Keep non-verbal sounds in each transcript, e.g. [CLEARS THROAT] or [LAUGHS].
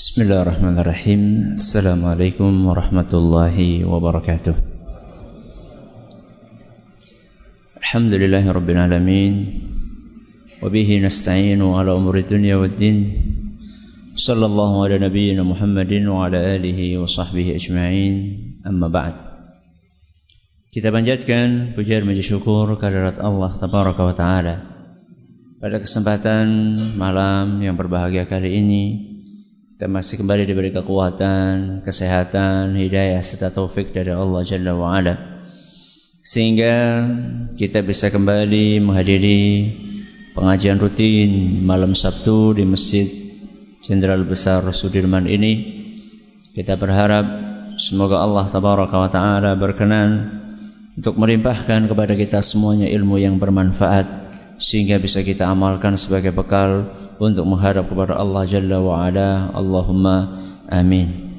Bismillahirrahmanirrahim. Assalamualaikum warahmatullahi wabarakatuh. Alhamdulillahi rabbil alamin. Wabihi nasta'inu ala umri dunia wa din. Sallallahu ala nabiyyina Muhammadin wa ala alihi wa sahbihi ajma'in. Amma ba'd. Kita panjatkan pujian majelis syukur kehadirat Allah tabaraka wa taala. Pada kesempatan malam yang berbahagia kali ini kita masih kembali diberi kekuatan, kesehatan, hidayah serta taufik dari Allah Jalla wa Ala. Sehingga kita bisa kembali menghadiri pengajian rutin malam Sabtu di Masjid Jenderal Besar Sudirman ini. Kita berharap semoga Allah Tabaraka wa Ta'ala berkenan untuk melimpahkan kepada kita semuanya ilmu yang bermanfaat sehingga bisa kita amalkan sebagai bekal untuk menghadap kepada Allah Jalla wa Ala. Allahumma amin.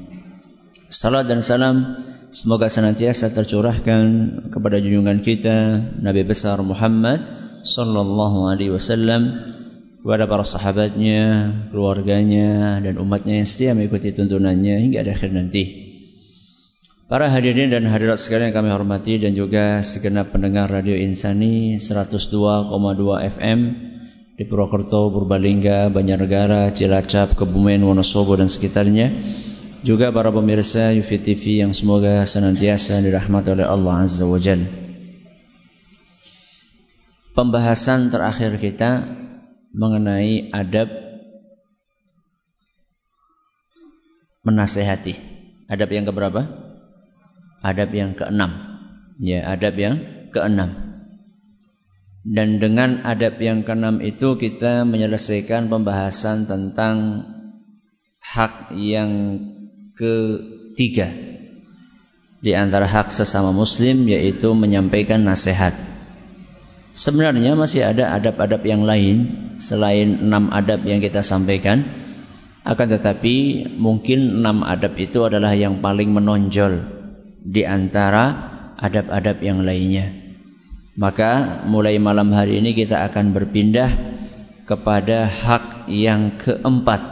Salam dan salam semoga senantiasa tercurahkan kepada junjungan kita Nabi besar Muhammad sallallahu alaihi wasallam kepada para sahabatnya, keluarganya dan umatnya yang setia mengikuti tuntunannya hingga akhir nanti. Para hadirin dan hadirat sekalian yang kami hormati dan juga segenap pendengar Radio Insani 102,2 FM di Purwokerto, Purbalingga, Banjarnegara, Cilacap, Kebumen, Wonosobo dan sekitarnya. Juga para pemirsa UFI TV yang semoga senantiasa dirahmati oleh Allah Azza wa Jalla. Pembahasan terakhir kita mengenai adab menasehati. Adab yang keberapa? Adab yang keenam. Ya, adab yang keenam. Dan dengan adab yang keenam itu kita menyelesaikan pembahasan tentang hak yang ketiga di antara hak sesama muslim yaitu menyampaikan nasihat. Sebenarnya masih ada adab-adab yang lain selain enam adab yang kita sampaikan. Akan tetapi mungkin enam adab itu adalah yang paling menonjol di antara adab-adab yang lainnya. Maka mulai malam hari ini kita akan berpindah kepada hak yang keempat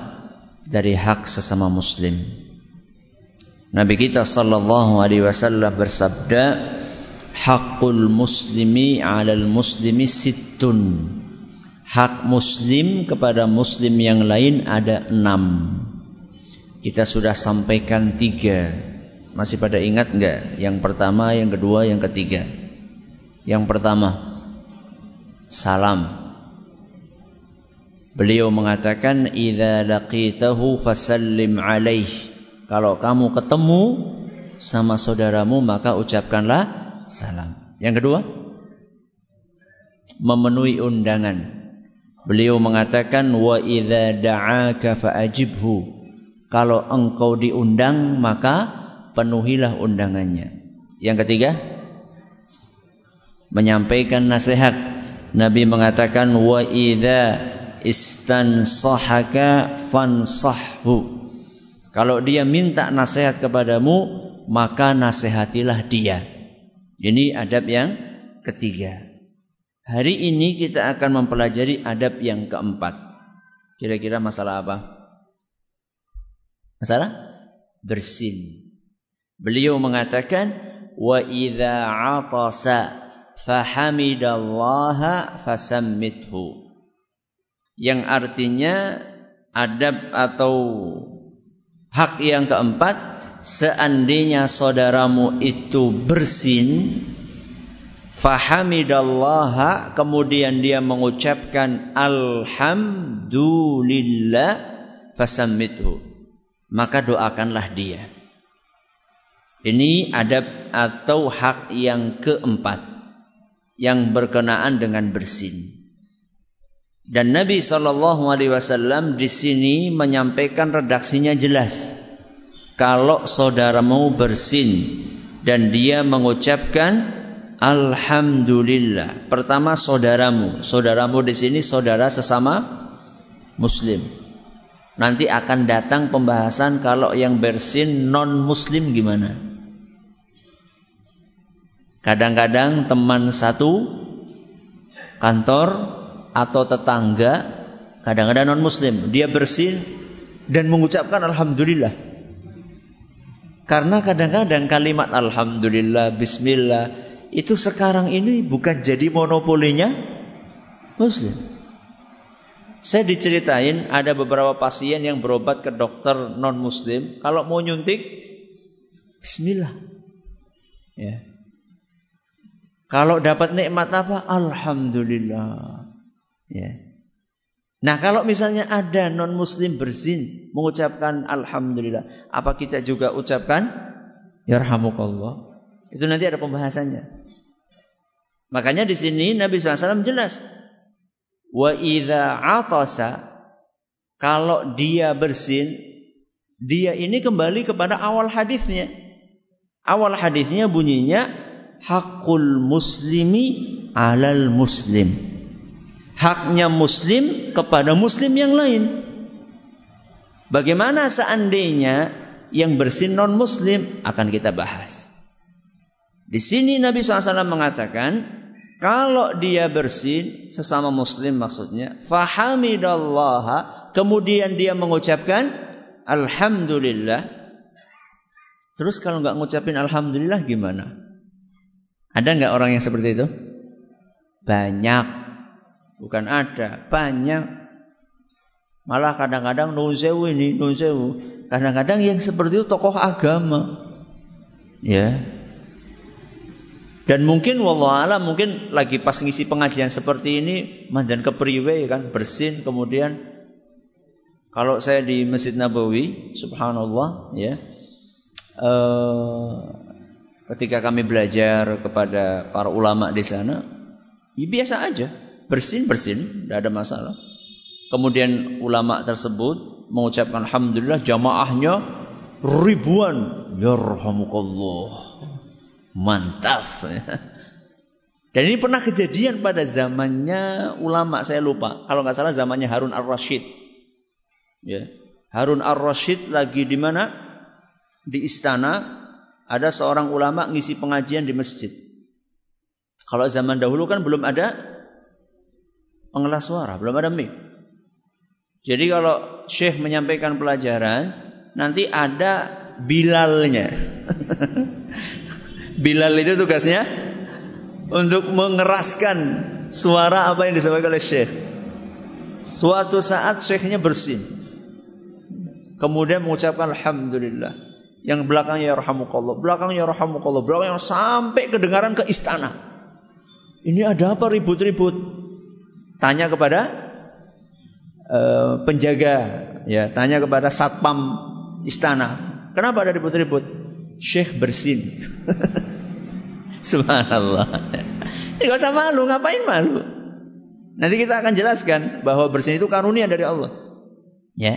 dari hak sesama muslim. Nabi kita sallallahu alaihi wasallam bersabda, "Haqqul muslimi 'alal muslimi sittun." Hak muslim kepada muslim yang lain ada enam. Kita sudah sampaikan tiga masih pada ingat enggak? Yang pertama, yang kedua, yang ketiga. Yang pertama, salam. Beliau mengatakan, "Idza laqitahu fasallim alaih." Kalau kamu ketemu sama saudaramu, maka ucapkanlah salam. Yang kedua, memenuhi undangan. Beliau mengatakan, "Wa idza da'aka fa'ajibhu." Kalau engkau diundang, maka penuhilah undangannya. Yang ketiga, menyampaikan nasihat. Nabi mengatakan wa idza istansahaka fansahhu. Kalau dia minta nasihat kepadamu, maka nasihatilah dia. Ini adab yang ketiga. Hari ini kita akan mempelajari adab yang keempat. Kira-kira masalah apa? Masalah bersin. Beliau mengatakan wa idza atasa fahamidallaha fasammithu. Yang artinya adab atau hak yang keempat seandainya saudaramu itu bersin fahamidallaha kemudian dia mengucapkan alhamdulillah fasammithu maka doakanlah dia ini adab atau hak yang keempat yang berkenaan dengan bersin. Dan Nabi Shallallahu Alaihi Wasallam di sini menyampaikan redaksinya jelas. Kalau saudaramu bersin dan dia mengucapkan Alhamdulillah. Pertama saudaramu, saudaramu di sini saudara sesama Muslim. Nanti akan datang pembahasan kalau yang bersin non Muslim gimana. Kadang-kadang teman satu kantor atau tetangga, kadang-kadang non muslim, dia bersin, dan mengucapkan alhamdulillah. Karena kadang-kadang kalimat alhamdulillah, bismillah itu sekarang ini bukan jadi monopolinya muslim. Saya diceritain ada beberapa pasien yang berobat ke dokter non muslim, kalau mau nyuntik bismillah. Ya. Kalau dapat nikmat apa? Alhamdulillah. Ya. Nah kalau misalnya ada non muslim bersin mengucapkan Alhamdulillah. Apa kita juga ucapkan Yarhamukallah. Itu nanti ada pembahasannya. Makanya di sini Nabi SAW jelas. Wa idha atasa. Kalau dia bersin. Dia ini kembali kepada awal hadisnya. Awal hadisnya bunyinya. Hakul muslimi alal muslim haknya muslim kepada muslim yang lain. Bagaimana seandainya yang bersin non muslim akan kita bahas. Di sini Nabi SAW mengatakan kalau dia bersin sesama muslim maksudnya fahamidallah kemudian dia mengucapkan alhamdulillah terus kalau nggak ngucapin alhamdulillah gimana? Ada nggak orang yang seperti itu? Banyak Bukan ada, banyak. Malah kadang-kadang nunsewu ini, nunsewu. Kadang-kadang yang seperti itu tokoh agama. Ya. Dan mungkin wallah mungkin lagi pas ngisi pengajian seperti ini mandan kepriwe kan bersin kemudian kalau saya di Masjid Nabawi subhanallah ya eh, ketika kami belajar kepada para ulama di sana ya biasa aja bersin bersin, tidak ada masalah. Kemudian ulama tersebut mengucapkan alhamdulillah jamaahnya ribuan. Yarhamukallah. Mantap. Dan ini pernah kejadian pada zamannya ulama saya lupa. Kalau nggak salah zamannya Harun Ar-Rasyid. Ya. Harun Ar-Rasyid lagi di mana? Di istana ada seorang ulama ngisi pengajian di masjid. Kalau zaman dahulu kan belum ada pengelas suara, belum ada mic. Jadi kalau Syekh menyampaikan pelajaran, nanti ada bilalnya. [LAUGHS] Bilal itu tugasnya untuk mengeraskan suara apa yang disampaikan oleh Syekh. Suatu saat Syekhnya bersin. Kemudian mengucapkan Alhamdulillah. Yang belakangnya ya Rahmukallah. Belakangnya ya Rahmukallah. Belakangnya sampai kedengaran ke istana. Ini ada apa ribut-ribut? tanya kepada uh, penjaga, ya, tanya kepada satpam istana. Kenapa ada ribut-ribut? Syekh bersin. [LAUGHS] Subhanallah. Ini gak usah malu, ngapain malu? Nanti kita akan jelaskan bahwa bersin itu karunia dari Allah. Ya.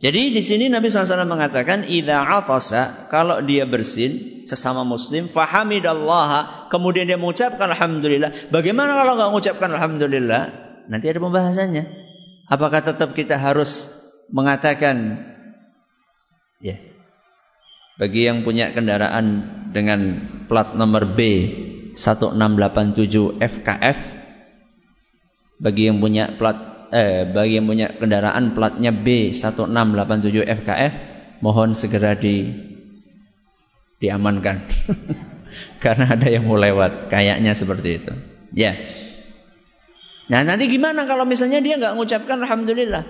Jadi di sini Nabi SAW mengatakan idza atasa kalau dia bersin sesama muslim fahamidallaha kemudian dia mengucapkan alhamdulillah. Bagaimana kalau nggak mengucapkan alhamdulillah? Nanti ada pembahasannya. Apakah tetap kita harus mengatakan ya. Bagi yang punya kendaraan dengan plat nomor B 1687 FKF bagi yang punya plat eh bagi yang punya kendaraan platnya B 1687 FKF mohon segera di diamankan [LAUGHS] karena ada yang mau lewat kayaknya seperti itu ya Nah nanti gimana kalau misalnya dia nggak mengucapkan Alhamdulillah?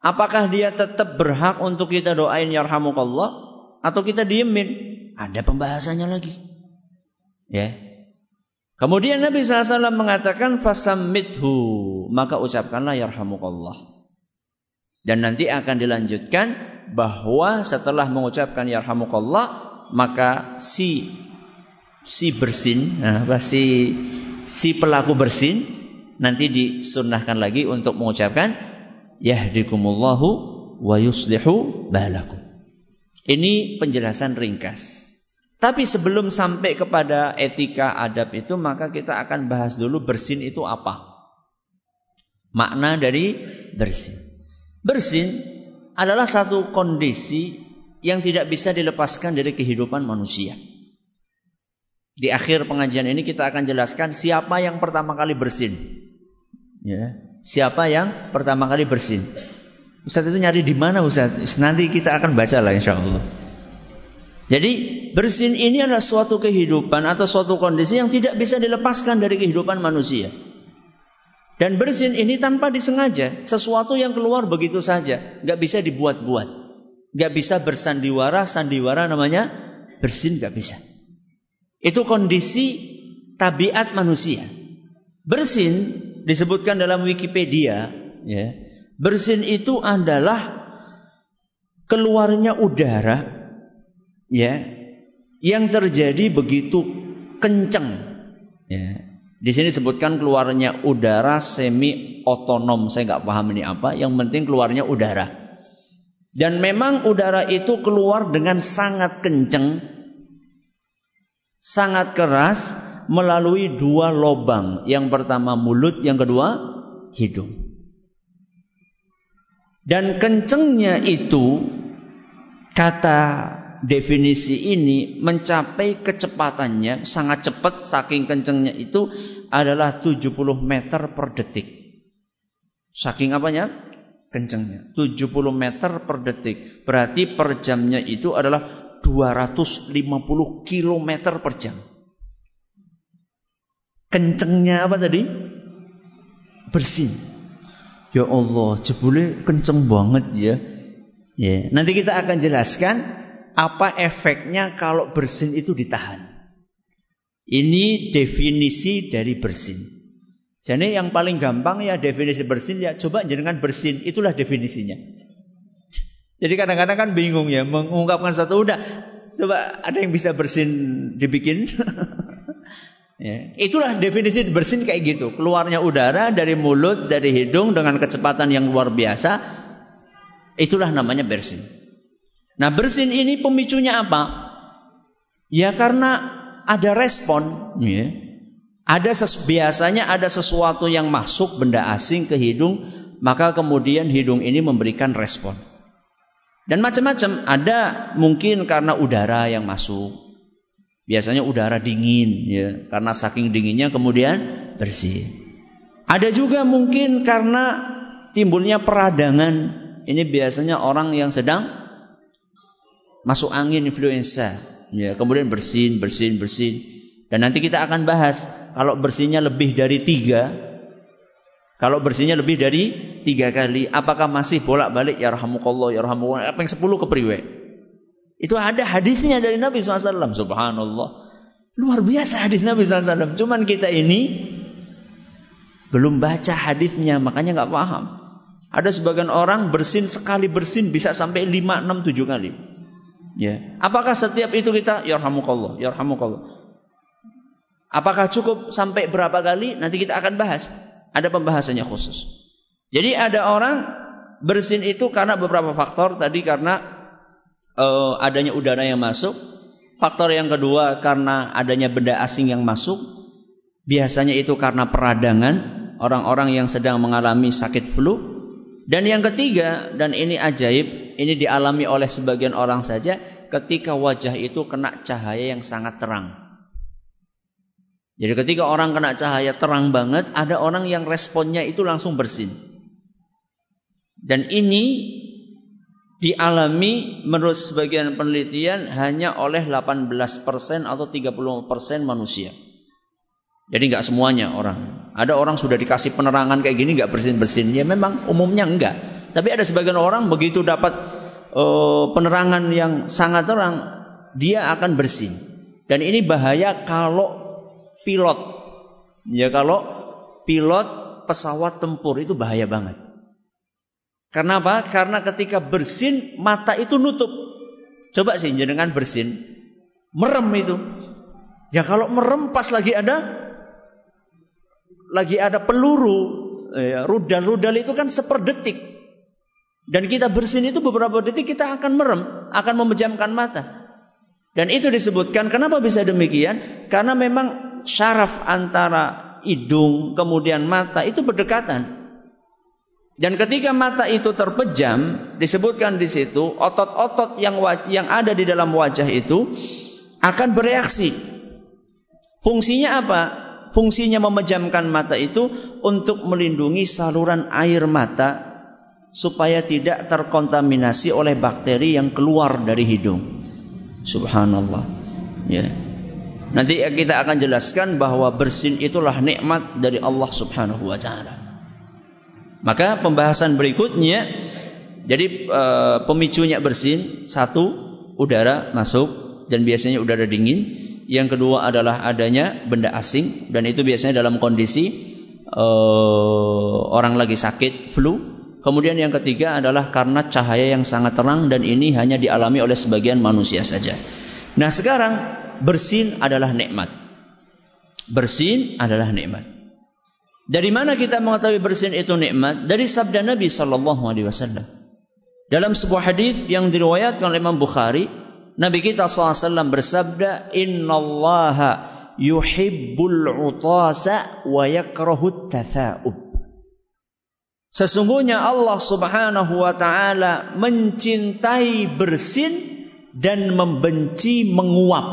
Apakah dia tetap berhak untuk kita doain yarhamukallah atau kita diemin? Ada pembahasannya lagi. Ya. Kemudian Nabi SAW mengatakan fasammithu maka ucapkanlah yarhamukallah. Dan nanti akan dilanjutkan bahwa setelah mengucapkan yarhamukallah maka si si bersin, nah, si si pelaku bersin nanti disunnahkan lagi untuk mengucapkan yahdikumullahu wa yuslihu balakum. Ini penjelasan ringkas. Tapi sebelum sampai kepada etika adab itu maka kita akan bahas dulu bersin itu apa. Makna dari bersin. Bersin adalah satu kondisi yang tidak bisa dilepaskan dari kehidupan manusia. Di akhir pengajian ini kita akan jelaskan siapa yang pertama kali bersin. Ya. Siapa yang pertama kali bersin? Ustaz itu nyari di mana Ustaz? Nanti kita akan baca lah insya Allah. Jadi bersin ini adalah suatu kehidupan atau suatu kondisi yang tidak bisa dilepaskan dari kehidupan manusia. Dan bersin ini tanpa disengaja, sesuatu yang keluar begitu saja, nggak bisa dibuat-buat, nggak bisa bersandiwara, sandiwara namanya bersin nggak bisa. Itu kondisi tabiat manusia. Bersin disebutkan dalam Wikipedia, ya, Bersin itu adalah keluarnya udara ya yang terjadi begitu kencang ya. Di sini disebutkan keluarnya udara semi otonom. Saya nggak paham ini apa. Yang penting keluarnya udara. Dan memang udara itu keluar dengan sangat kencang, sangat keras melalui dua lubang. Yang pertama mulut, yang kedua hidung. Dan kencengnya itu kata definisi ini mencapai kecepatannya sangat cepat saking kencengnya itu adalah 70 meter per detik. Saking apanya? Kencengnya. 70 meter per detik. Berarti per jamnya itu adalah 250 km per jam. Kencengnya apa tadi? Bersin. Ya Allah, jebule kenceng banget ya. Ya, nanti kita akan jelaskan apa efeknya kalau bersin itu ditahan. Ini definisi dari bersin. Jadi yang paling gampang ya definisi bersin ya coba jenengan bersin, itulah definisinya. Jadi kadang-kadang kan bingung ya mengungkapkan satu udah coba ada yang bisa bersin dibikin [LAUGHS] Ya. Itulah definisi bersin kayak gitu. Keluarnya udara dari mulut, dari hidung dengan kecepatan yang luar biasa. Itulah namanya bersin. Nah bersin ini pemicunya apa? Ya karena ada respon. Ya. Ada ses biasanya ada sesuatu yang masuk benda asing ke hidung, maka kemudian hidung ini memberikan respon. Dan macam-macam. Ada mungkin karena udara yang masuk. Biasanya udara dingin ya, karena saking dinginnya kemudian bersih. Ada juga mungkin karena timbulnya peradangan. Ini biasanya orang yang sedang masuk angin influenza, ya, kemudian bersin, bersin, bersin. Dan nanti kita akan bahas kalau bersihnya lebih dari tiga, kalau bersihnya lebih dari tiga kali, apakah masih bolak-balik ya rahmukallah, ya rahmukallah, apa yang sepuluh ke itu ada hadisnya dari Nabi SAW. Subhanallah. Luar biasa hadis Nabi SAW. Cuman kita ini belum baca hadisnya, makanya nggak paham. Ada sebagian orang bersin sekali bersin bisa sampai 5, 6, 7 kali. Ya. Apakah setiap itu kita yarhamukallah, yarhamukallah. Apakah cukup sampai berapa kali? Nanti kita akan bahas. Ada pembahasannya khusus. Jadi ada orang bersin itu karena beberapa faktor tadi karena uh, adanya udara yang masuk. Faktor yang kedua karena adanya benda asing yang masuk. Biasanya itu karena peradangan orang-orang yang sedang mengalami sakit flu. Dan yang ketiga, dan ini ajaib, ini dialami oleh sebagian orang saja, ketika wajah itu kena cahaya yang sangat terang. Jadi ketika orang kena cahaya terang banget, ada orang yang responnya itu langsung bersin. Dan ini dialami menurut sebagian penelitian hanya oleh 18% atau 30% manusia. Jadi nggak semuanya orang. Ada orang sudah dikasih penerangan kayak gini nggak bersin-bersin. Ya memang umumnya enggak. Tapi ada sebagian orang begitu dapat uh, penerangan yang sangat terang, dia akan bersin. Dan ini bahaya kalau pilot. Ya kalau pilot pesawat tempur itu bahaya banget. Karena apa? Karena ketika bersin mata itu nutup. Coba sih jenengan bersin, merem itu. Ya kalau merem pas lagi ada lagi ada peluru, ya, rudal-rudal itu kan seperdetik. Dan kita bersin itu beberapa detik kita akan merem, akan memejamkan mata. Dan itu disebutkan kenapa bisa demikian? Karena memang syaraf antara hidung kemudian mata itu berdekatan. Dan ketika mata itu terpejam, disebutkan di situ otot-otot yang yang ada di dalam wajah itu akan bereaksi. Fungsinya apa? Fungsinya memejamkan mata itu untuk melindungi saluran air mata supaya tidak terkontaminasi oleh bakteri yang keluar dari hidung. Subhanallah. Ya. Nanti kita akan jelaskan bahwa bersin itulah nikmat dari Allah Subhanahu wa taala. Maka pembahasan berikutnya jadi e, pemicunya bersin satu udara masuk dan biasanya udara dingin. Yang kedua adalah adanya benda asing dan itu biasanya dalam kondisi e, orang lagi sakit flu Kemudian yang ketiga adalah karena cahaya yang sangat terang dan ini hanya dialami oleh sebagian manusia saja. Nah sekarang bersin adalah nikmat. Bersin adalah nikmat. Dari mana kita mengetahui bersin itu nikmat? Dari sabda Nabi Sallallahu Alaihi Wasallam. Dalam sebuah hadis yang diriwayatkan oleh Imam Bukhari, Nabi kita SAW bersabda, Inna Allah yuhibbul utasa wa yakrahut tatha'ub. Sesungguhnya Allah Subhanahu wa taala mencintai bersin dan membenci menguap.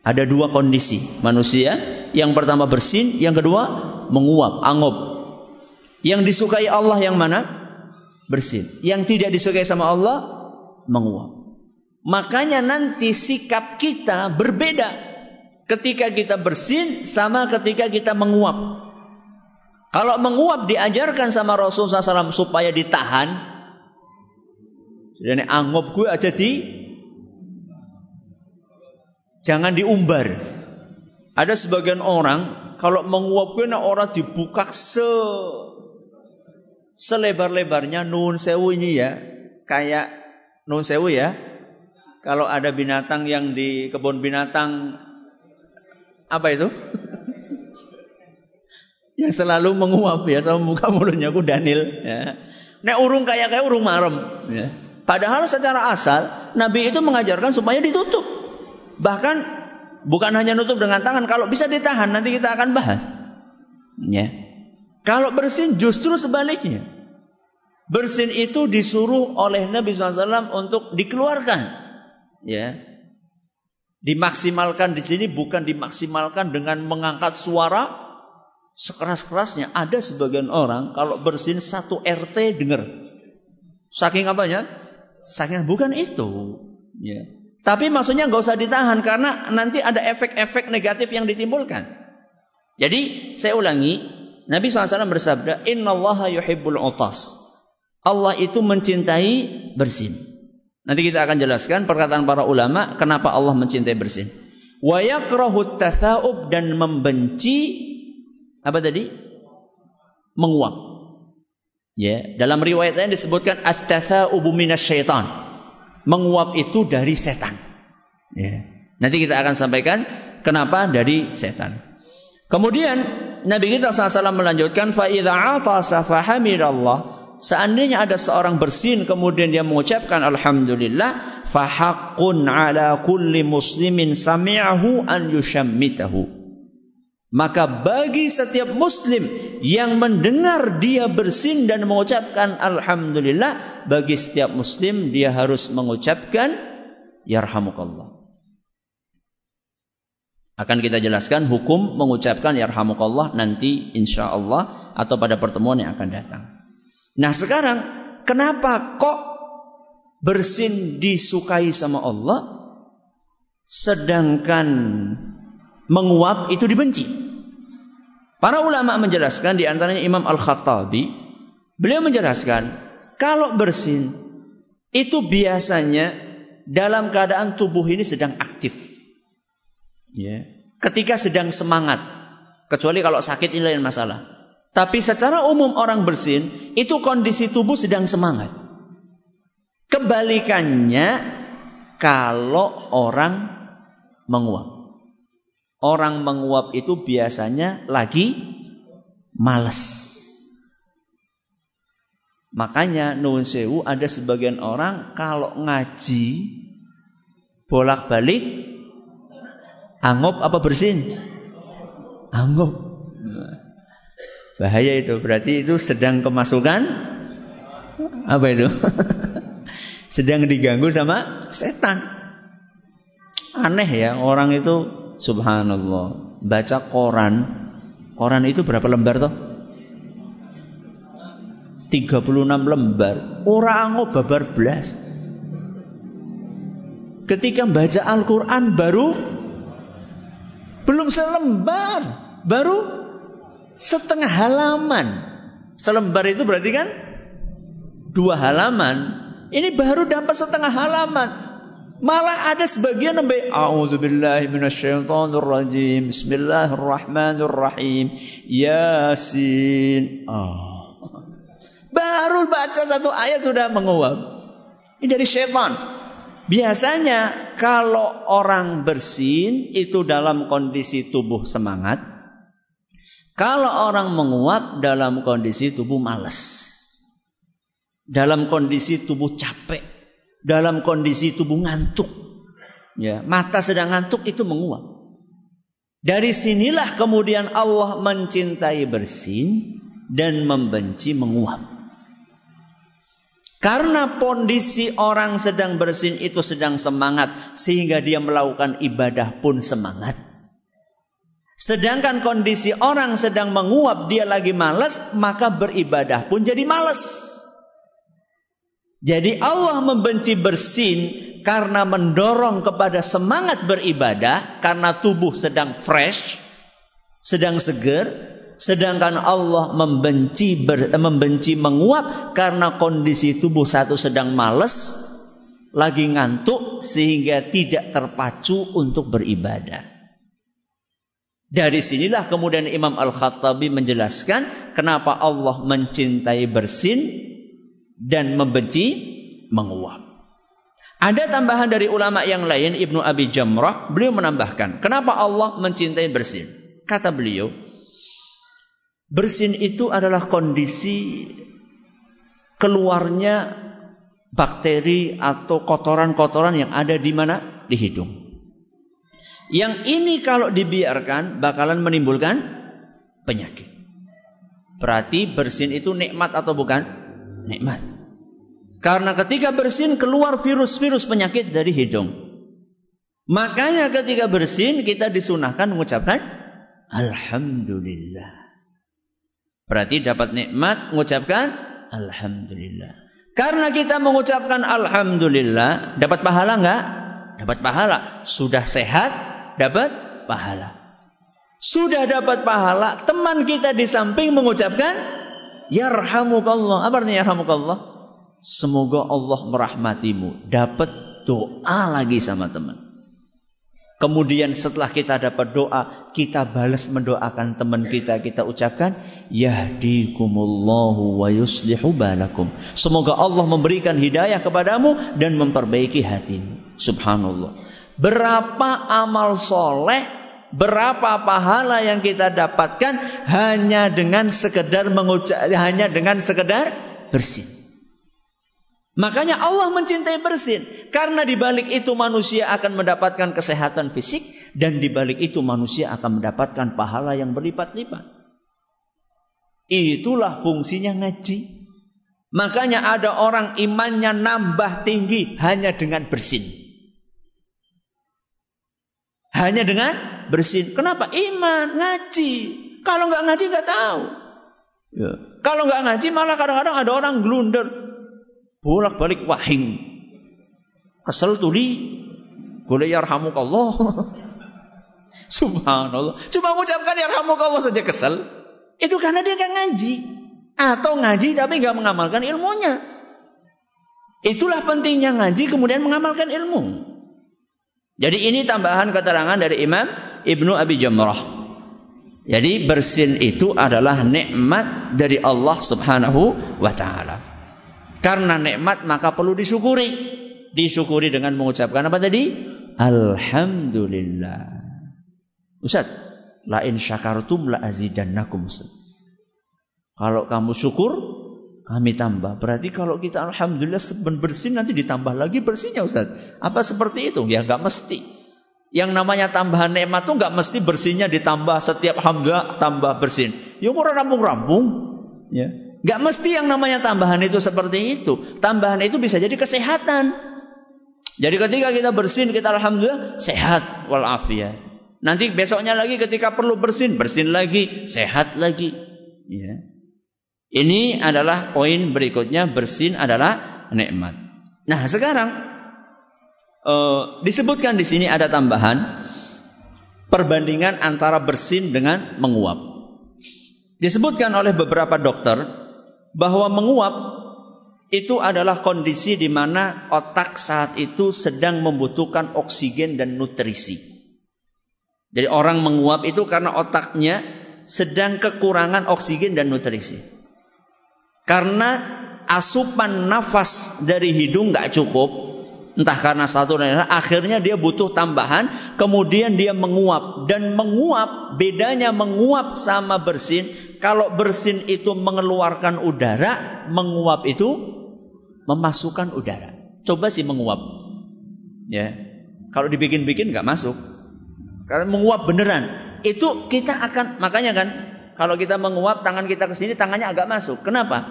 Ada dua kondisi manusia. Yang pertama bersin, yang kedua menguap, angop. Yang disukai Allah yang mana? Bersin. Yang tidak disukai sama Allah menguap. Makanya nanti sikap kita berbeda ketika kita bersin sama ketika kita menguap. Kalau menguap diajarkan sama Rasulullah SAW supaya ditahan. Jadi anggap gue aja di jangan diumbar. Ada sebagian orang kalau menguap gue nah orang dibuka se selebar-lebarnya nun sewu ini ya. Kayak nun sewu ya. Kalau ada binatang yang di kebun binatang apa itu? Yang selalu menguap ya sama muka mulutnya aku Daniel ya. Nek urung kayak kayak urung marem ya. Padahal secara asal Nabi itu mengajarkan supaya ditutup. Bahkan bukan hanya nutup dengan tangan, kalau bisa ditahan nanti kita akan bahas. Ya. Kalau bersin justru sebaliknya. Bersin itu disuruh oleh Nabi SAW untuk dikeluarkan. Ya. Dimaksimalkan di sini bukan dimaksimalkan dengan mengangkat suara sekeras-kerasnya ada sebagian orang kalau bersin satu RT dengar. Saking apanya? Saking bukan itu. Ya. Tapi maksudnya nggak usah ditahan karena nanti ada efek-efek negatif yang ditimbulkan. Jadi saya ulangi, Nabi SAW bersabda, Inna Allah utas. Allah itu mencintai bersin. Nanti kita akan jelaskan perkataan para ulama kenapa Allah mencintai bersin. Wa yakrahu dan membenci apa tadi? Menguap. Ya, dalam riwayat lain disebutkan at-tatha'ubu syaitan. Menguap itu dari setan. Ya. Nanti kita akan sampaikan kenapa dari setan. Kemudian Nabi kita SAW melanjutkan fa idza atasa fahamidallah Seandainya ada seorang bersin kemudian dia mengucapkan alhamdulillah fahaqqun ala kulli muslimin sami'ahu an yushammitahu maka bagi setiap muslim yang mendengar dia bersin dan mengucapkan alhamdulillah, bagi setiap muslim dia harus mengucapkan yarhamukallah. Akan kita jelaskan hukum mengucapkan yarhamukallah nanti insya Allah atau pada pertemuan yang akan datang. Nah sekarang kenapa kok bersin disukai sama Allah sedangkan menguap itu dibenci. Para ulama menjelaskan di antaranya Imam Al-Khattabi, beliau menjelaskan kalau bersin itu biasanya dalam keadaan tubuh ini sedang aktif. Ya. Ketika sedang semangat. Kecuali kalau sakit ini lain masalah. Tapi secara umum orang bersin itu kondisi tubuh sedang semangat. Kebalikannya kalau orang menguap. Orang menguap itu biasanya lagi malas. Makanya nuwun sewu ada sebagian orang kalau ngaji bolak-balik angop apa bersin? Angop. Bahaya itu. Berarti itu sedang kemasukan apa itu? [LAUGHS] sedang diganggu sama setan. Aneh ya orang itu Subhanallah. Baca koran. Koran itu berapa lembar toh? 36 lembar. Orang babar belas. Ketika baca Al-Quran baru belum selembar, baru setengah halaman. Selembar itu berarti kan dua halaman. Ini baru dapat setengah halaman. Malah ada sebagian sampai A'udzubillahi minasyaitonirrajim. Bismillahirrahmanirrahim. Yasin. Oh. Baru baca satu ayat sudah menguap. Ini dari syaitan. Biasanya kalau orang bersin itu dalam kondisi tubuh semangat. Kalau orang menguap dalam kondisi tubuh males. Dalam kondisi tubuh capek dalam kondisi tubuh ngantuk. Ya, mata sedang ngantuk itu menguap. Dari sinilah kemudian Allah mencintai bersin dan membenci menguap. Karena kondisi orang sedang bersin itu sedang semangat sehingga dia melakukan ibadah pun semangat. Sedangkan kondisi orang sedang menguap dia lagi malas maka beribadah pun jadi malas. Jadi Allah membenci bersin karena mendorong kepada semangat beribadah karena tubuh sedang fresh, sedang seger, sedangkan Allah membenci ber, membenci menguap karena kondisi tubuh satu sedang males, lagi ngantuk sehingga tidak terpacu untuk beribadah. Dari sinilah kemudian Imam Al-Khattabi menjelaskan kenapa Allah mencintai bersin dan membenci menguap. Ada tambahan dari ulama yang lain Ibnu Abi Jamrah, beliau menambahkan, kenapa Allah mencintai bersin? Kata beliau, bersin itu adalah kondisi keluarnya bakteri atau kotoran-kotoran yang ada di mana? Di hidung. Yang ini kalau dibiarkan bakalan menimbulkan penyakit. Berarti bersin itu nikmat atau bukan? Nikmat. Karena ketika bersin keluar virus-virus penyakit dari hidung. Makanya ketika bersin kita disunahkan mengucapkan Alhamdulillah. Berarti dapat nikmat mengucapkan Alhamdulillah. Karena kita mengucapkan Alhamdulillah, dapat pahala enggak? Dapat pahala. Sudah sehat, dapat pahala. Sudah dapat pahala, teman kita di samping mengucapkan Yarhamukallah. Apa artinya yarhamukallah? Semoga Allah merahmatimu. Dapat doa lagi sama teman. Kemudian setelah kita dapat doa, kita balas mendoakan teman kita. Kita ucapkan, Yahdikumullahu wa yuslihu balakum. Semoga Allah memberikan hidayah kepadamu dan memperbaiki hatimu. Subhanallah. Berapa amal soleh berapa pahala yang kita dapatkan hanya dengan sekedar mengucap hanya dengan sekedar bersin. Makanya Allah mencintai bersin karena di balik itu manusia akan mendapatkan kesehatan fisik dan di balik itu manusia akan mendapatkan pahala yang berlipat-lipat. Itulah fungsinya ngaji. Makanya ada orang imannya nambah tinggi hanya dengan bersin. Hanya dengan bersin. Kenapa? Iman, ngaji. Kalau nggak ngaji nggak tahu. Ya. Kalau nggak ngaji malah kadang-kadang ada orang glunder. Bolak-balik wahing. Kesel tuli. Boleh yarhamukallah. [LAUGHS] Subhanallah. Cuma mengucapkan yarhamukallah saja kesel. Itu karena dia nggak ngaji. Atau ngaji tapi nggak mengamalkan ilmunya. Itulah pentingnya ngaji kemudian mengamalkan ilmu. Jadi ini tambahan keterangan dari Imam Ibnu Abi Jamrah. Jadi bersin itu adalah nikmat dari Allah Subhanahu wa taala. Karena nikmat maka perlu disyukuri. Disyukuri dengan mengucapkan apa tadi? Alhamdulillah. Ustaz, la in syakartum la azidannakum. Kalau kamu syukur, kami tambah. Berarti kalau kita alhamdulillah bersin nanti ditambah lagi bersihnya Ustaz. Apa seperti itu? Ya enggak mesti. Yang namanya tambahan nikmat tuh nggak mesti bersihnya ditambah setiap alhamdulillah tambah bersin. Ya murah rampung-rampung. Ya. Nggak mesti yang namanya tambahan itu seperti itu. Tambahan itu bisa jadi kesehatan. Jadi ketika kita bersin, kita alhamdulillah sehat walafiat. Nanti besoknya lagi ketika perlu bersin, bersin lagi, sehat lagi. Ya. Ini adalah poin berikutnya bersin adalah nikmat. Nah, sekarang uh, disebutkan di sini ada tambahan perbandingan antara bersin dengan menguap. Disebutkan oleh beberapa dokter bahwa menguap itu adalah kondisi di mana otak saat itu sedang membutuhkan oksigen dan nutrisi. Jadi orang menguap itu karena otaknya sedang kekurangan oksigen dan nutrisi. Karena asupan nafas dari hidung nggak cukup, entah karena satu dan lain, akhirnya dia butuh tambahan, kemudian dia menguap dan menguap bedanya menguap sama bersin. Kalau bersin itu mengeluarkan udara, menguap itu memasukkan udara. Coba sih menguap, ya. Kalau dibikin-bikin nggak masuk. Karena menguap beneran, itu kita akan makanya kan kalau kita menguap tangan kita ke sini tangannya agak masuk. Kenapa?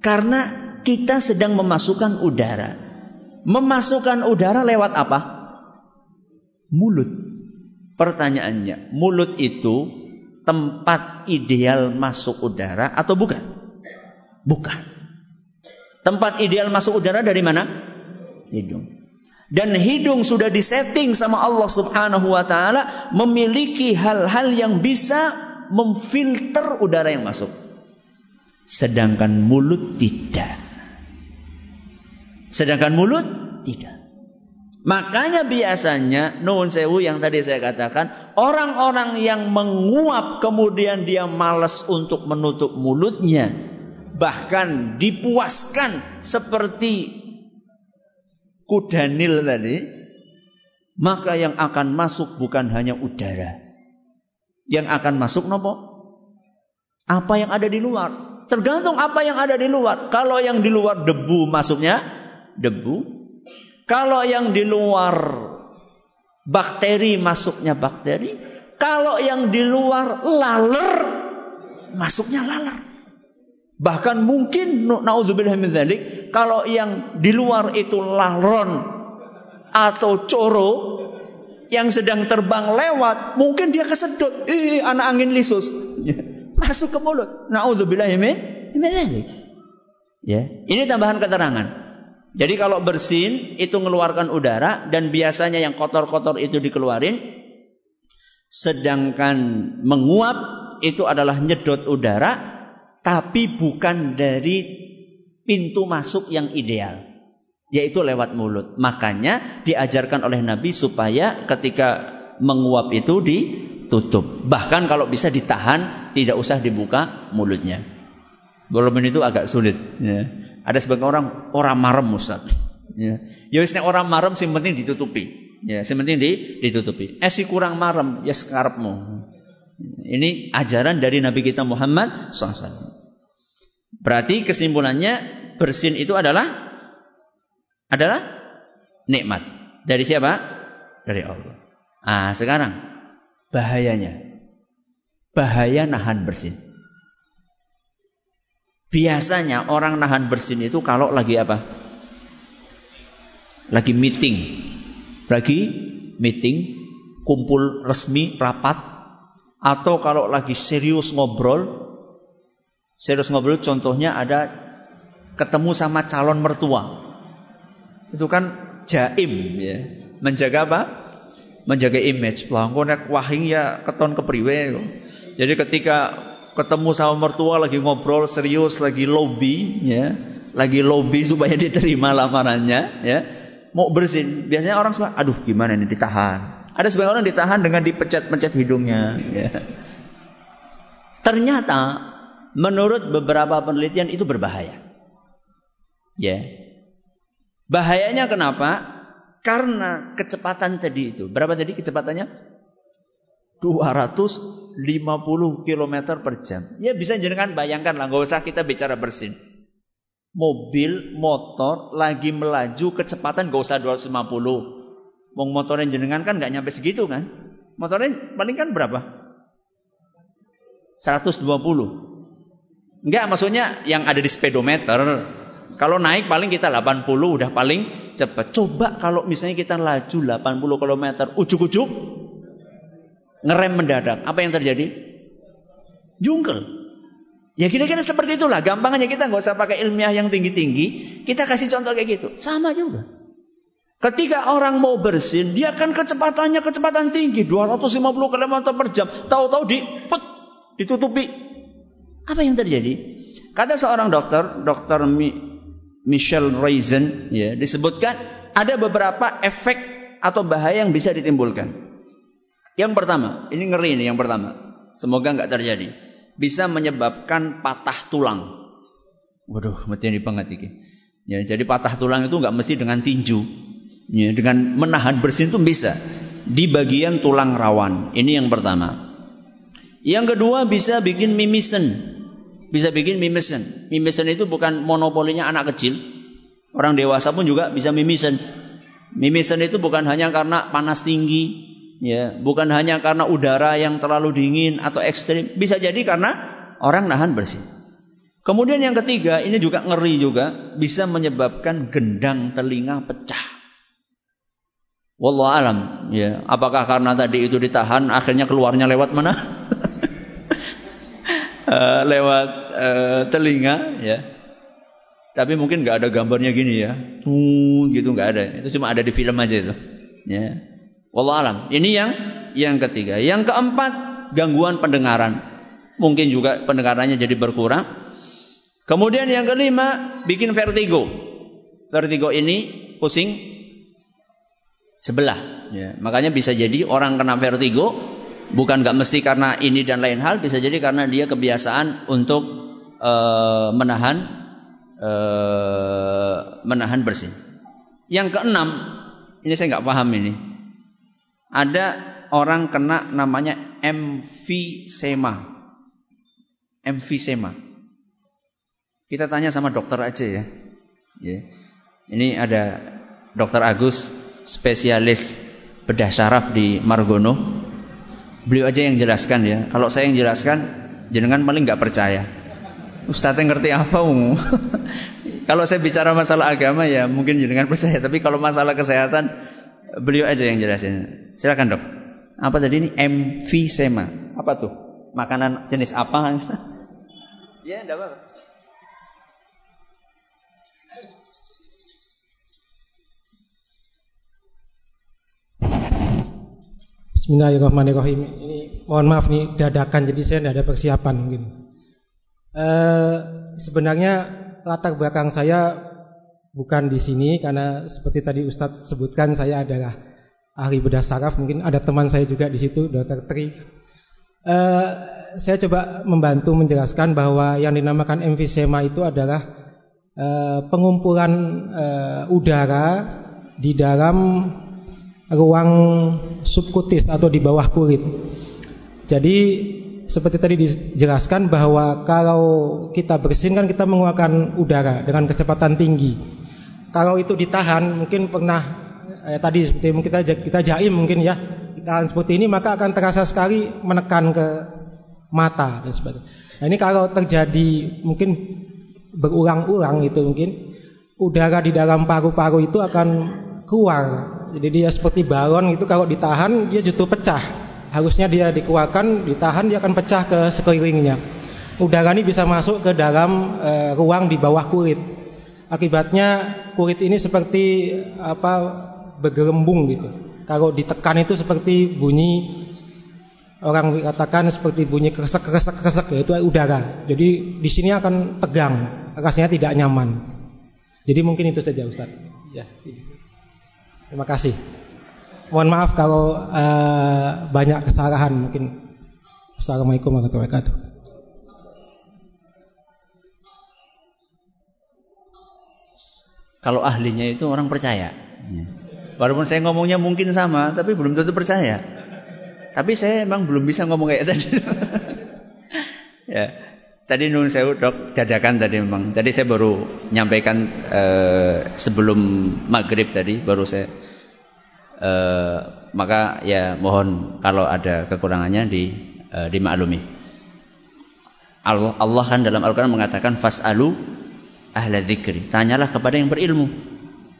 Karena kita sedang memasukkan udara. Memasukkan udara lewat apa? Mulut. Pertanyaannya, mulut itu tempat ideal masuk udara atau bukan? Bukan. Tempat ideal masuk udara dari mana? Hidung. Dan hidung sudah disetting sama Allah Subhanahu wa taala memiliki hal-hal yang bisa memfilter udara yang masuk. Sedangkan mulut tidak. Sedangkan mulut tidak. Makanya biasanya nuwun sewu yang tadi saya katakan, orang-orang yang menguap kemudian dia malas untuk menutup mulutnya, bahkan dipuaskan seperti kuda nil tadi, maka yang akan masuk bukan hanya udara, yang akan masuk nopo? Apa yang ada di luar? Tergantung apa yang ada di luar. Kalau yang di luar debu masuknya debu. Kalau yang di luar bakteri masuknya bakteri. Kalau yang di luar laler masuknya laler. Bahkan mungkin naudzubillah dzalik kalau yang di luar itu laron atau coro yang sedang terbang lewat, mungkin dia kesedot. Ih, anak angin lisus. Masuk ke mulut. Nauzubillah Ya, ini tambahan keterangan. Jadi kalau bersin itu mengeluarkan udara dan biasanya yang kotor-kotor itu dikeluarin. Sedangkan menguap itu adalah nyedot udara tapi bukan dari pintu masuk yang ideal yaitu lewat mulut. Makanya diajarkan oleh Nabi supaya ketika menguap itu ditutup. Bahkan kalau bisa ditahan, tidak usah dibuka mulutnya. Walaupun itu agak sulit. Ya. Ada sebagian orang orang marem Ustaz. Ya, ya wis orang marem sing penting ditutupi. Ya, sing penting di, ditutupi. Eh si kurang marem ya sekarapmu. Ini ajaran dari Nabi kita Muhammad SAW. Berarti kesimpulannya bersin itu adalah adalah nikmat. Dari siapa? Dari Allah. Ah, sekarang bahayanya. Bahaya nahan bersin. Biasanya orang nahan bersin itu kalau lagi apa? Lagi meeting. Lagi meeting, kumpul resmi, rapat. Atau kalau lagi serius ngobrol. Serius ngobrol contohnya ada ketemu sama calon mertua itu kan jaim ya. Menjaga apa? Menjaga image. Lah wahing ya keton kepriwe Jadi ketika ketemu sama mertua lagi ngobrol serius lagi lobby ya, lagi lobby supaya [LAUGHS] diterima lamarannya ya. Mau bersin, biasanya orang semua aduh gimana ini ditahan. Ada sebagian orang ditahan dengan dipecat-pecat hidungnya ya. Ternyata menurut beberapa penelitian itu berbahaya. Ya, Bahayanya kenapa? Karena kecepatan tadi itu. Berapa tadi kecepatannya? 250 km per jam. Ya bisa jenengan bayangkan lah, nggak usah kita bicara bersin. Mobil, motor lagi melaju kecepatan nggak usah 250. Wong motornya jenengan kan nggak nyampe segitu kan? Motornya paling kan berapa? 120. Enggak, maksudnya yang ada di speedometer kalau naik paling kita 80 udah paling cepat. Coba kalau misalnya kita laju 80 km, ujuk-ujuk ngerem mendadak. Apa yang terjadi? Jungkel. Ya kira-kira seperti itulah. Gampangnya kita nggak usah pakai ilmiah yang tinggi-tinggi. Kita kasih contoh kayak gitu. Sama juga. Ketika orang mau bersin, dia kan kecepatannya kecepatan tinggi, 250 km per jam. Tahu-tahu di put, ditutupi. Apa yang terjadi? Kata seorang dokter, dokter Mi, Michelle Reisen, ya, disebutkan ada beberapa efek atau bahaya yang bisa ditimbulkan. Yang pertama, ini ngeri ini yang pertama. Semoga nggak terjadi. Bisa menyebabkan patah tulang. Waduh, mati banget ini. Ya, jadi patah tulang itu nggak mesti dengan tinju. Ya, dengan menahan bersin itu bisa di bagian tulang rawan. Ini yang pertama. Yang kedua bisa bikin mimisen. Bisa bikin mimisen. Mimisen itu bukan monopolinya anak kecil. Orang dewasa pun juga bisa mimisen. Mimisen itu bukan hanya karena panas tinggi, ya, bukan hanya karena udara yang terlalu dingin atau ekstrim, bisa jadi karena orang nahan bersin. Kemudian yang ketiga, ini juga ngeri juga, bisa menyebabkan gendang telinga pecah. Wallahu alam, ya. Apakah karena tadi itu ditahan akhirnya keluarnya lewat mana? uh, [LAUGHS] lewat uh, telinga, ya. Tapi mungkin nggak ada gambarnya gini ya. Tuh, gitu nggak ada. Itu cuma ada di film aja itu. Ya. Wallahu alam. Ini yang yang ketiga. Yang keempat, gangguan pendengaran. Mungkin juga pendengarannya jadi berkurang. Kemudian yang kelima, bikin vertigo. Vertigo ini pusing sebelah. Ya, makanya bisa jadi orang kena vertigo bukan nggak mesti karena ini dan lain hal, bisa jadi karena dia kebiasaan untuk uh, menahan uh, menahan bersin. Yang keenam, ini saya nggak paham ini. Ada orang kena namanya emfisema. Emfisema. Kita tanya sama dokter aja ya. ya. Ini ada dokter Agus spesialis bedah syaraf di Margono. Beliau aja yang jelaskan ya. Kalau saya yang jelaskan, jenengan paling nggak percaya. Ustadz yang ngerti apa um? [LAUGHS] kalau saya bicara masalah agama ya mungkin jenengan percaya. Tapi kalau masalah kesehatan, beliau aja yang jelasin. Silakan dok. Apa tadi ini? Emfisema. Apa tuh? Makanan jenis apa? [LAUGHS] ya, enggak apa-apa. Bismillahirrahmanirrahim. Ini mohon maaf nih dadakan jadi saya tidak ada persiapan mungkin. Uh, sebenarnya latar belakang saya bukan di sini karena seperti tadi Ustadz sebutkan saya adalah ahli bedah saraf. Mungkin ada teman saya juga di situ, Dokter Tri. Uh, saya coba membantu menjelaskan bahwa yang dinamakan emfisema itu adalah uh, pengumpulan uh, udara di dalam ruang subkutis atau di bawah kulit. Jadi seperti tadi dijelaskan bahwa kalau kita bersin kan kita mengeluarkan udara dengan kecepatan tinggi. Kalau itu ditahan mungkin pernah eh, tadi seperti kita kita jaim mungkin ya ditahan seperti ini maka akan terasa sekali menekan ke mata dan sebagainya. Nah, ini kalau terjadi mungkin berulang-ulang itu mungkin udara di dalam paru-paru itu akan keluar jadi dia seperti balon itu kalau ditahan dia justru pecah. Harusnya dia dikeluarkan, ditahan dia akan pecah ke sekelilingnya. Udara ini bisa masuk ke dalam e, ruang di bawah kulit. Akibatnya kulit ini seperti apa bergelembung gitu. Kalau ditekan itu seperti bunyi orang katakan seperti bunyi kresek kresek kresek itu udara. Jadi di sini akan tegang, rasanya tidak nyaman. Jadi mungkin itu saja Ustaz. Ya. Terima kasih. Mohon maaf kalau uh, banyak kesalahan mungkin. Assalamualaikum warahmatullahi wabarakatuh. Kalau ahlinya itu orang percaya. Walaupun saya ngomongnya mungkin sama, tapi belum tentu percaya. Tapi saya emang belum bisa ngomong kayak tadi. [LAUGHS] ya. Tadi nun sewu dok dadakan tadi memang. Tadi saya baru nyampaikan uh, sebelum maghrib tadi baru saya uh, maka ya mohon kalau ada kekurangannya di uh, dimaklumi. Allah, Allah kan dalam Al-Quran mengatakan fasalu ahla dzikri. Tanyalah kepada yang berilmu.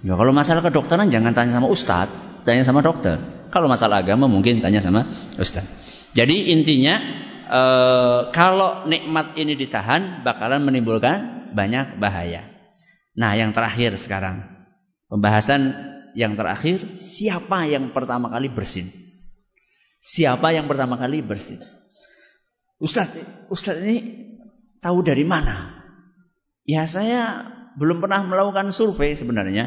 Ya kalau masalah kedokteran jangan tanya sama ustadz, tanya sama dokter. Kalau masalah agama mungkin tanya sama ustadz. Jadi intinya e, kalau nikmat ini ditahan bakalan menimbulkan banyak bahaya. Nah, yang terakhir sekarang pembahasan yang terakhir siapa yang pertama kali bersin? Siapa yang pertama kali bersin? Ustaz, Ustaz ini tahu dari mana? Ya saya belum pernah melakukan survei sebenarnya.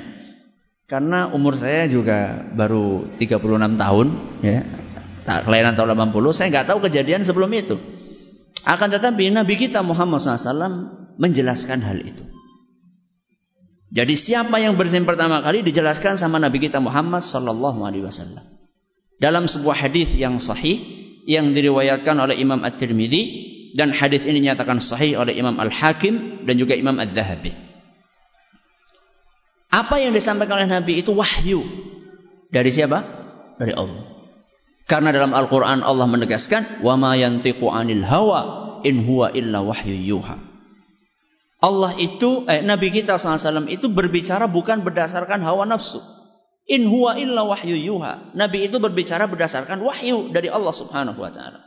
Karena umur saya juga baru 36 tahun ya. Tak kelahiran tahun 80, saya nggak tahu kejadian sebelum itu. Akan tetapi Nabi kita Muhammad SAW menjelaskan hal itu. Jadi siapa yang bersin pertama kali dijelaskan sama Nabi kita Muhammad sallallahu alaihi wasallam. Dalam sebuah hadis yang sahih yang diriwayatkan oleh Imam At-Tirmidzi dan hadis ini dinyatakan sahih oleh Imam Al-Hakim dan juga Imam Adz-Dzahabi. Apa yang disampaikan oleh Nabi itu wahyu. Dari siapa? Dari Allah. Karena dalam Al-Qur'an Allah menegaskan, "Wa ma yantiqu 'anil hawa in huwa illa wahyu yuha." Allah itu, eh, Nabi kita SAW itu berbicara bukan berdasarkan hawa nafsu. In huwa illa wahyu yuha. Nabi itu berbicara berdasarkan wahyu dari Allah Subhanahu wa taala.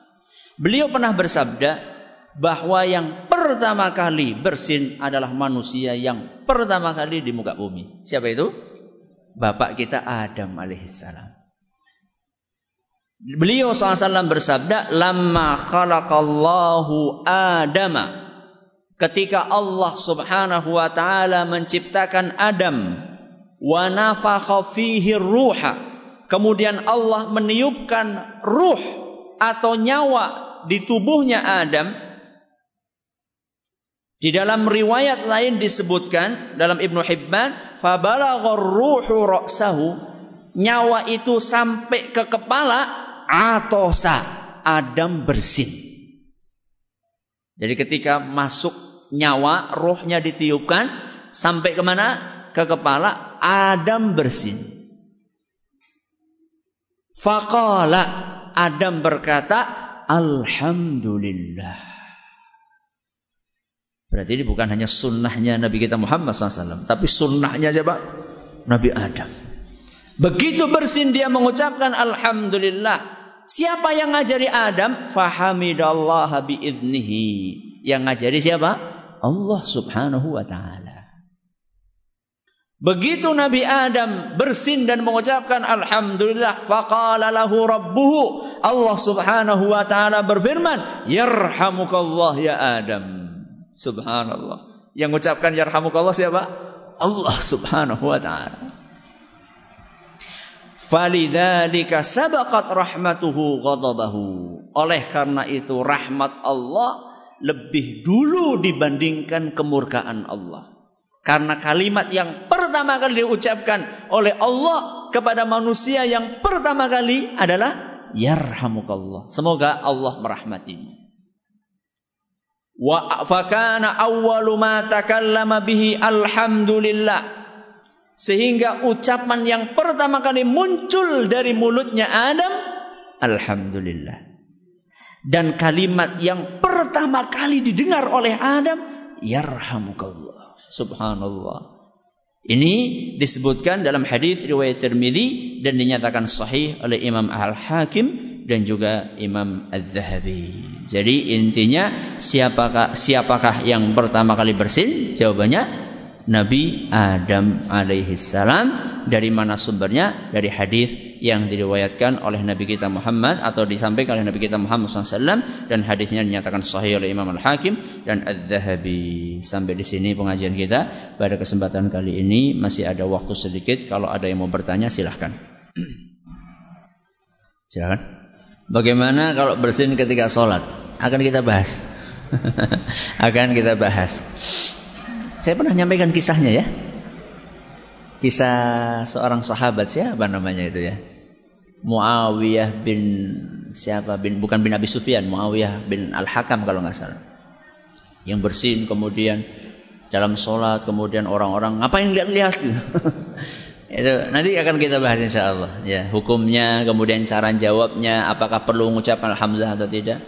Beliau pernah bersabda, bahwa yang pertama kali bersin adalah manusia yang pertama kali di muka bumi. Siapa itu? Bapak kita Adam alaihissalam. Beliau SAW bersabda, Lama khalaqallahu Adama. Ketika Allah subhanahu wa ta'ala menciptakan Adam. Wa nafakha fihi ruha. Kemudian Allah meniupkan ruh atau nyawa di tubuhnya Adam di dalam riwayat lain disebutkan dalam Ibnu Hibban, fabalaghar ruhu ra'sahu, nyawa itu sampai ke kepala atosa, Adam bersin. Jadi ketika masuk nyawa, rohnya ditiupkan sampai ke mana? Ke kepala, Adam bersin. Faqala, Adam berkata, Alhamdulillah. Berarti ini bukan hanya sunnahnya Nabi kita Muhammad SAW. Tapi sunnahnya siapa? Nabi Adam. Begitu bersin dia mengucapkan Alhamdulillah. Siapa yang ngajari Adam? Fahamidallah biiznihi. Yang ngajari siapa? Allah subhanahu wa ta'ala. Begitu Nabi Adam bersin dan mengucapkan Alhamdulillah. Faqala lahu rabbuhu. Allah subhanahu wa ta'ala berfirman. Yarhamukallah ya Adam. Subhanallah. Yang mengucapkan yarhamukallah siapa? Allah Subhanahu wa taala. Falidzalika sabaqat rahmatuhu ghadabahu. Oleh karena itu rahmat Allah lebih dulu dibandingkan kemurkaan Allah. Karena kalimat yang pertama kali diucapkan oleh Allah kepada manusia yang pertama kali adalah yarhamukallah. Semoga Allah merahmatimu. Wa fakana awwalu ma takallama bihi alhamdulillah. Sehingga ucapan yang pertama kali muncul dari mulutnya Adam alhamdulillah. Dan kalimat yang pertama kali didengar oleh Adam yarhamukallah. Subhanallah. Ini disebutkan dalam hadis riwayat Tirmizi dan dinyatakan sahih oleh Imam Al-Hakim dan juga Imam Az-Zahabi. Jadi intinya siapakah siapakah yang pertama kali bersin? Jawabannya Nabi Adam alaihi salam. Dari mana sumbernya? Dari hadis yang diriwayatkan oleh Nabi kita Muhammad atau disampaikan oleh Nabi kita Muhammad SAW dan hadisnya dinyatakan sahih oleh Imam Al-Hakim dan Az-Zahabi. Sampai di sini pengajian kita. Pada kesempatan kali ini masih ada waktu sedikit. Kalau ada yang mau bertanya silahkan. [CLEARS THROAT] Silahkan. Bagaimana kalau bersin ketika sholat? Akan kita bahas. [LAUGHS] Akan kita bahas. Saya pernah nyampaikan kisahnya ya. Kisah seorang sahabat siapa namanya itu ya? Muawiyah bin siapa bin bukan bin Abi Sufyan, Muawiyah bin Al-Hakam kalau nggak salah. Yang bersin kemudian dalam sholat kemudian orang-orang ngapain lihat-lihat [LAUGHS] Itu nanti akan kita bahas insya Allah. Ya, hukumnya, kemudian cara jawabnya, apakah perlu mengucapkan alhamdulillah atau tidak.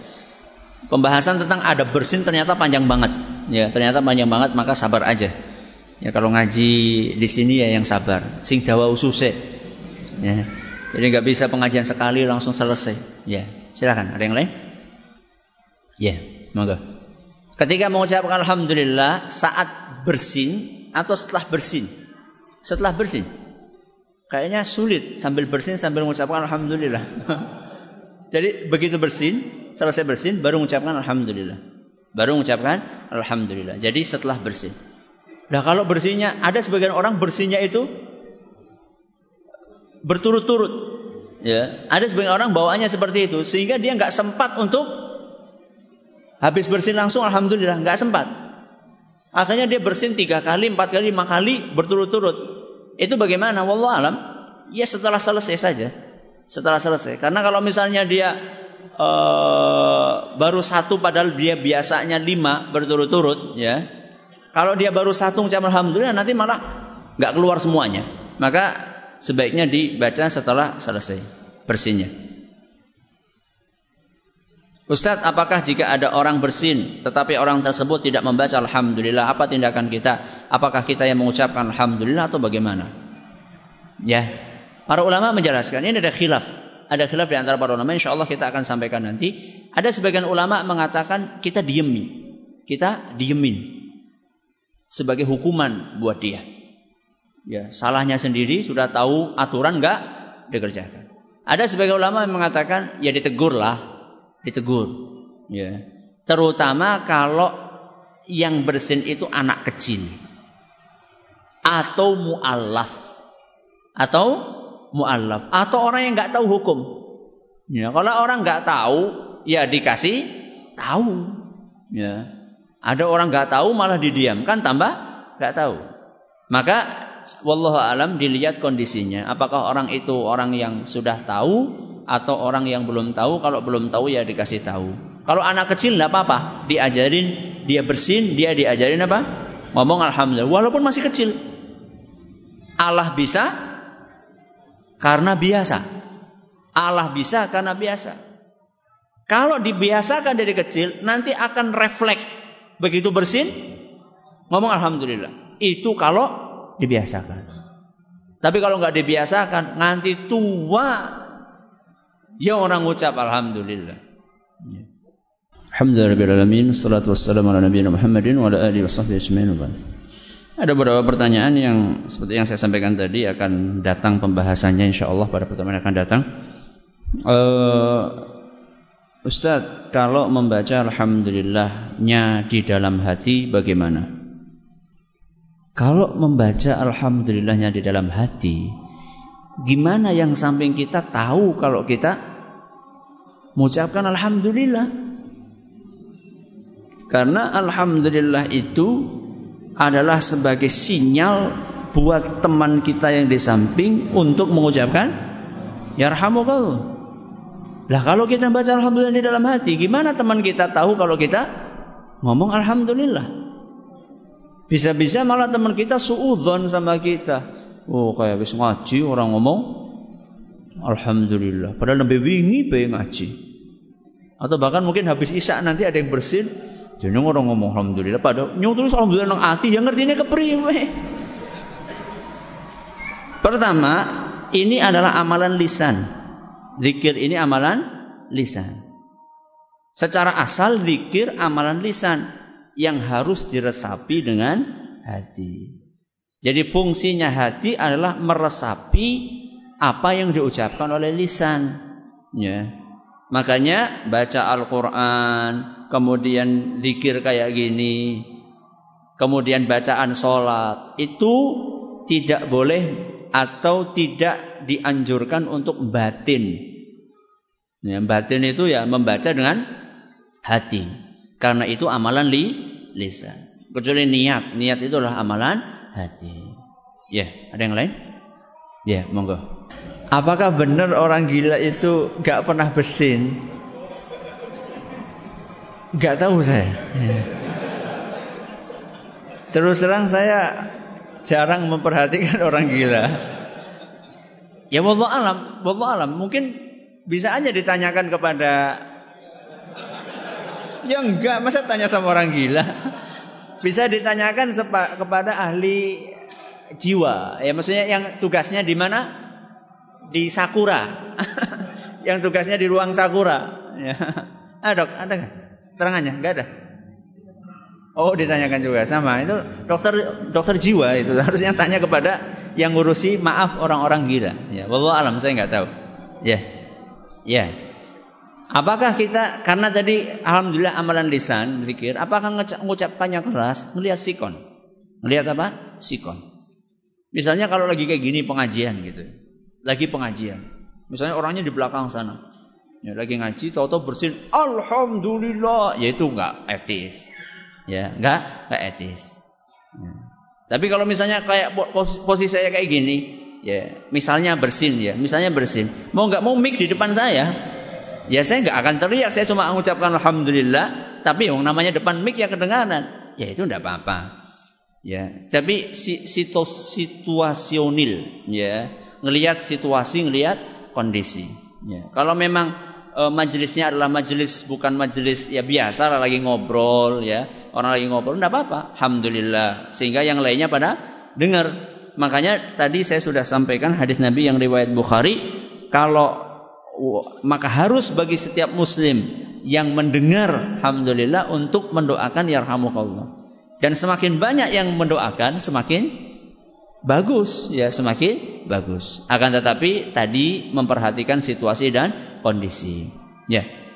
Pembahasan tentang adab bersin ternyata panjang banget. Ya, ternyata panjang banget, maka sabar aja. Ya, kalau ngaji di sini ya yang sabar. Sing dawa ususe. Ya. Jadi nggak bisa pengajian sekali langsung selesai. Ya, silakan. Ada yang lain? Ya, monggo. Ketika mengucapkan alhamdulillah saat bersin atau setelah bersin? Setelah bersin. Kayaknya sulit sambil bersin sambil mengucapkan alhamdulillah. [LAUGHS] Jadi begitu bersin, selesai bersin baru mengucapkan alhamdulillah. Baru mengucapkan alhamdulillah. Jadi setelah bersin. Nah kalau bersihnya ada sebagian orang bersihnya itu berturut-turut. Ya, ada sebagian orang bawaannya seperti itu sehingga dia nggak sempat untuk Habis bersin langsung alhamdulillah nggak sempat. Akhirnya dia bersin tiga kali, empat kali, lima kali berturut-turut. Itu bagaimana? Wallah alam. Ya setelah selesai saja. Setelah selesai. Karena kalau misalnya dia uh, baru satu padahal dia biasanya lima berturut-turut, ya. Kalau dia baru satu ucap alhamdulillah nanti malah nggak keluar semuanya. Maka sebaiknya dibaca setelah selesai bersinnya. Ustadz, apakah jika ada orang bersin tetapi orang tersebut tidak membaca Alhamdulillah, apa tindakan kita? Apakah kita yang mengucapkan Alhamdulillah atau bagaimana? Ya, para ulama menjelaskan, ini ada khilaf. Ada khilaf di antara para ulama, insya Allah kita akan sampaikan nanti. Ada sebagian ulama mengatakan kita diemin. Kita diemin. Sebagai hukuman buat dia. Ya, salahnya sendiri sudah tahu aturan enggak dikerjakan. Ada sebagian ulama yang mengatakan ya ditegurlah ditegur. Ya. Terutama kalau yang bersin itu anak kecil atau mualaf atau mualaf atau orang yang nggak tahu hukum. Ya, kalau orang nggak tahu, ya dikasih tahu. Ya. Ada orang nggak tahu malah didiamkan tambah nggak tahu. Maka wallahu alam dilihat kondisinya. Apakah orang itu orang yang sudah tahu atau orang yang belum tahu kalau belum tahu ya dikasih tahu kalau anak kecil nggak apa-apa diajarin dia bersin dia diajarin apa ngomong alhamdulillah walaupun masih kecil Allah bisa karena biasa Allah bisa karena biasa kalau dibiasakan dari kecil nanti akan refleks begitu bersin ngomong alhamdulillah itu kalau dibiasakan tapi kalau nggak dibiasakan nanti tua Ya orang ucap Alhamdulillah. Ya. Alhamdulillah, salatu wassalamu ala nabiyina Muhammadin wa ala alihi wa sahbihi ajma'in. Ada beberapa pertanyaan yang seperti yang saya sampaikan tadi akan datang pembahasannya insyaallah pada pertemuan akan datang. Uh, Ustaz, kalau membaca alhamdulillahnya di dalam hati bagaimana? Kalau membaca alhamdulillahnya di dalam hati, Gimana yang samping kita tahu kalau kita mengucapkan alhamdulillah? Karena alhamdulillah itu adalah sebagai sinyal buat teman kita yang di samping untuk mengucapkan yarhamukallah. Lah kalau kita baca alhamdulillah di dalam hati, gimana teman kita tahu kalau kita ngomong alhamdulillah? Bisa-bisa malah teman kita suudzon sama kita. Oh kayak wis ngaji orang ngomong Alhamdulillah. Padahal lebih wingi bae ngaji. Atau bahkan mungkin habis isya nanti ada yang bersin. Jadi orang ngomong Alhamdulillah. Padahal nyung terus Alhamdulillah nang hati. Yang ngerti ini kepriwe. Pertama, ini adalah amalan lisan. Zikir ini amalan lisan. Secara asal zikir amalan lisan yang harus diresapi dengan hati. Jadi fungsinya hati adalah meresapi apa yang diucapkan oleh lisan. Ya. Makanya baca Al-Quran, kemudian zikir kayak gini, kemudian bacaan sholat, itu tidak boleh atau tidak dianjurkan untuk batin. Ya, batin itu ya membaca dengan hati. Karena itu amalan li, lisan. Kecuali niat. Niat itu adalah amalan hati. Ya, ada yang lain? Ya, monggo. Apakah benar orang gila itu gak pernah bersin? Gak tahu saya. Ya. Terus terang saya jarang memperhatikan [LAUGHS] orang gila. Ya wallah alam, wallah alam. Mungkin bisa aja ditanyakan kepada Ya enggak, masa tanya sama orang gila? [LAUGHS] bisa ditanyakan kepada ahli jiwa. Ya maksudnya yang tugasnya di mana? Di Sakura. [LAUGHS] yang tugasnya di ruang Sakura. Ya. Ada, ada kan? Terangannya enggak ada. Oh, ditanyakan juga sama. Itu dokter dokter jiwa itu [LAUGHS] harusnya tanya kepada yang ngurusi maaf orang-orang gila. Ya, wallahu alam saya nggak tahu. Ya. Ya. Apakah kita karena tadi alhamdulillah amalan lisan pikir apakah mengucapkannya keras melihat sikon? Melihat apa? Sikon. Misalnya kalau lagi kayak gini pengajian gitu. Lagi pengajian. Misalnya orangnya di belakang sana. Ya, lagi ngaji, tahu-tahu bersin, Alhamdulillah. Ya itu enggak etis. Ya, enggak, enggak etis. Ya. Tapi kalau misalnya kayak posisi saya kayak gini, ya, misalnya bersin ya, misalnya bersin, mau enggak mau mik di depan saya, ya saya enggak akan teriak, saya cuma mengucapkan alhamdulillah, tapi yang namanya depan mik yang kedengaran, ya itu enggak apa-apa. Ya, tapi situasionil, ya, ngelihat situasi, ngelihat kondisi. Ya. Kalau memang e, majelisnya adalah majelis bukan majelis ya biasa lagi ngobrol ya. Orang lagi ngobrol tidak apa-apa. Alhamdulillah. Sehingga yang lainnya pada dengar. Makanya tadi saya sudah sampaikan hadis Nabi yang riwayat Bukhari kalau maka harus bagi setiap muslim yang mendengar alhamdulillah untuk mendoakan yarhamukallah. Dan semakin banyak yang mendoakan semakin bagus ya semakin bagus akan tetapi tadi memperhatikan situasi dan kondisi. Ya.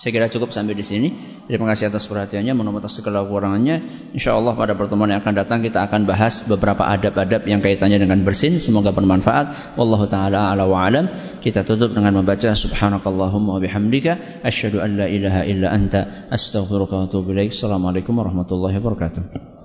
Saya kira cukup sampai di sini. Terima kasih atas perhatiannya, mohon atas segala kekurangannya. Insya Allah pada pertemuan yang akan datang kita akan bahas beberapa adab-adab yang kaitannya dengan bersin. Semoga bermanfaat. Wallahu taala ala wa alam. Kita tutup dengan membaca subhanakallahumma wa bihamdika asyhadu an la ilaha illa anta astaghfiruka wa atubu ilaik. Assalamualaikum warahmatullahi wabarakatuh.